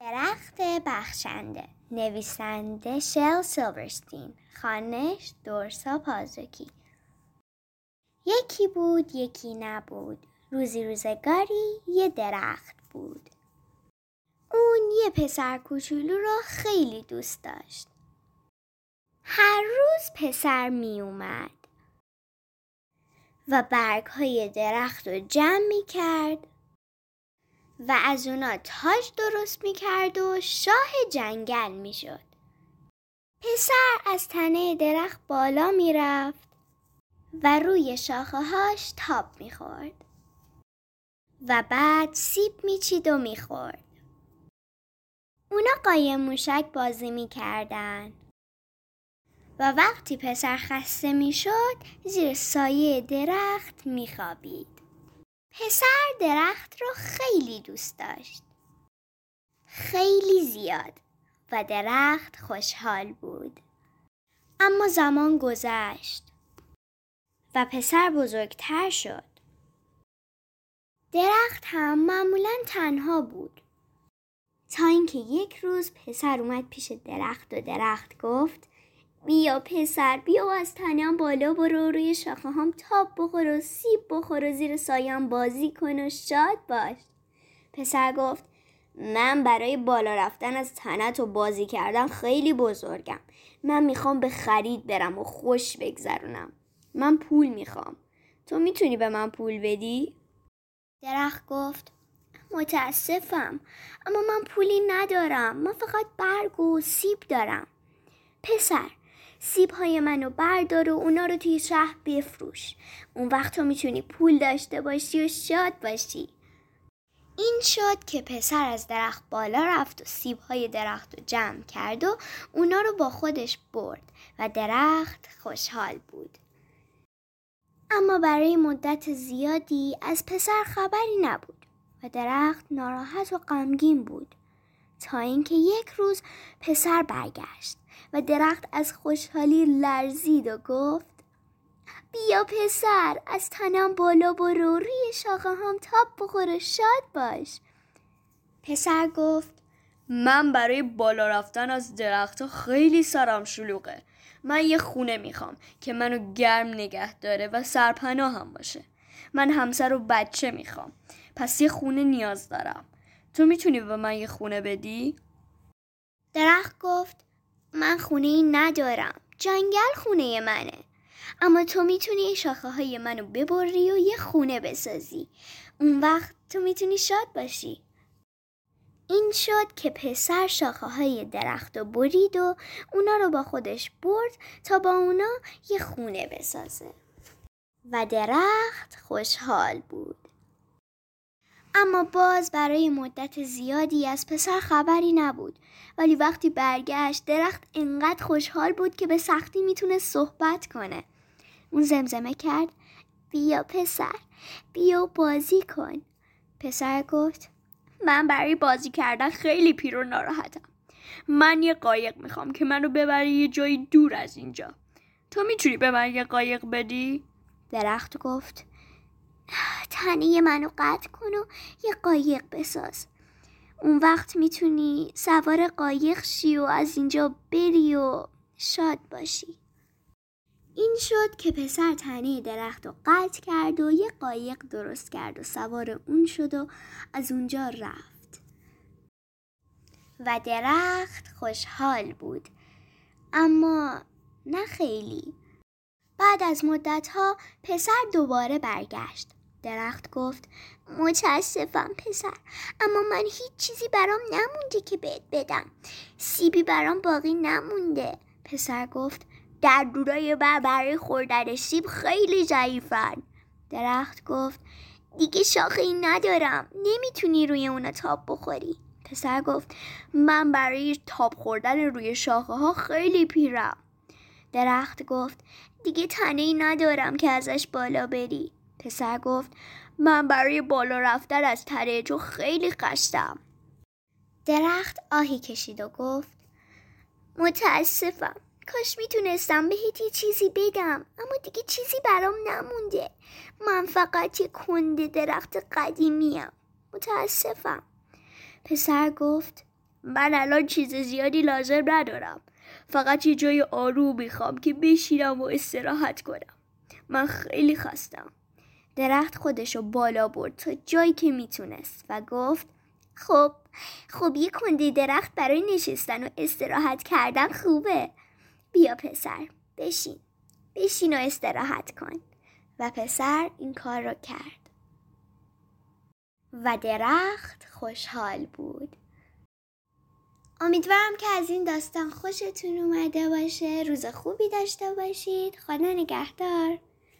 درخت بخشنده نویسنده شل سیلورستین خانش دورسا پازوکی. یکی بود یکی نبود. روزی روزگاری یه درخت بود. اون یه پسر کوچولو را خیلی دوست داشت. هر روز پسر می اومد و برگ های درخت رو جمع می کرد و از اونا تاج درست می کرد و شاه جنگل می شد. پسر از تنه درخت بالا می رفت و روی شاخه هاش تاب می خورد. و بعد سیب می چید و می خورد. اونا قایم موشک بازی می کردن. و وقتی پسر خسته می شد زیر سایه درخت می خوابید. پسر درخت رو خیلی دوست داشت. خیلی زیاد و درخت خوشحال بود. اما زمان گذشت و پسر بزرگتر شد. درخت هم معمولا تنها بود. تا اینکه یک روز پسر اومد پیش درخت و درخت گفت بیا پسر بیا و از تنم بالا برو روی شاخه هم تاب بخور و سیب بخور و زیر سایم بازی کن و شاد باش. پسر گفت من برای بالا رفتن از تنت و بازی کردن خیلی بزرگم. من می‌خوام به خرید برم و خوش بگذرونم. من پول می‌خوام. تو می‌تونی به من پول بدی؟ درخت گفت متاسفم اما من پولی ندارم. من فقط برگ و سیب دارم. پسر سیب های منو بردار و اونا رو توی شهر بفروش. اون وقت تو می‌تونی پول داشته باشی و شاد باشی. این شد که پسر از درخت بالا رفت و سیب های درخت رو جمع کرد و اونا رو با خودش برد و درخت خوشحال بود. اما برای مدت زیادی از پسر خبری نبود و درخت ناراحت و غمگین بود. تا اینکه یک روز پسر برگشت. و درخت از خوشحالی لرزید و گفت بیا پسر از تنم بالا برو روی شاخه هم تاب بخور و شاد باش. پسر گفت من برای بالا رفتن از درخت خیلی سرم شلوغه. من یه خونه می‌خوام که منو گرم نگه داره و سرپناه هم باشه. من همسر و بچه می‌خوام. پس یه خونه نیاز دارم. تو می‌تونی به من یه خونه بدی؟ درخت گفت من خونه ای ندارم. جنگل خونه منه. اما تو می‌تونی شاخه های منو ببری و یه خونه بسازی. اون وقت تو می‌تونی شاد باشی. این شد که پسر شاخه های درخت رو برید و اونا رو با خودش برد تا با اونا یه خونه بسازه. و درخت خوشحال بود. اما باز برای مدت زیادی از پسر خبری نبود. ولی وقتی برگشت درخت انقدر خوشحال بود که به سختی می‌تونه صحبت کنه. اون زمزمه کرد بیا پسر بیا بازی کن. پسر گفت من برای بازی کردن خیلی پیر و ناراحتم. من یه قایق می‌خوام که منو ببری یه جایی دور از اینجا. تو می‌تونی به من یه قایق بدی؟ درخت گفت تنه منو قطع کن و یه قایق بساز. اون وقت می‌تونی سوار قایق شی و از اینجا بری و شاد باشی. این شد که پسر تنه درخت رو قطع کرد و یه قایق درست کرد و سوار اون شد و از اونجا رفت. و درخت خوشحال بود. اما نه خیلی. بعد از مدت ها پسر دوباره برگشت. درخت گفت متاسفم پسر اما من هیچ چیزی برام نمونده که بهت بدم. سیبی برام باقی نمونده. پسر گفت در دورای بر برای خوردن سیب خیلی ضعیفن. درخت گفت دیگه شاخه ای ندارم نمی‌تونی روی اونا تاب بخوری. پسر گفت من برای تاب خوردن روی شاخه ها خیلی پیرم. درخت گفت دیگه تنه ای ندارم که ازش بالا بری. پسر گفت من برای بالا رفتن از تره تو خیلی قشتم درخت آهی کشید و گفت متاسفم. کاش می‌تونستم بهت یه چیزی بدم اما دیگه چیزی برام نمونده. من فقط یه کنده درخت قدیمیم. متاسفم. پسر گفت من الان چیز زیادی لازم ندارم. فقط یه جای آروم می‌خوام که بشینم و استراحت کنم. من خیلی خستم. درخت خودشو بالا برد تا جایی که می‌تونست و گفت خب خب یه کنده درخت برای نشستن و استراحت کردن خوبه. بیا پسر بشین بشین و استراحت کن. و پسر این کار را کرد. و درخت خوشحال بود. امیدوارم که از این داستان خوشتون اومده باشه. روز خوبی داشته باشید. خدا نگهدار.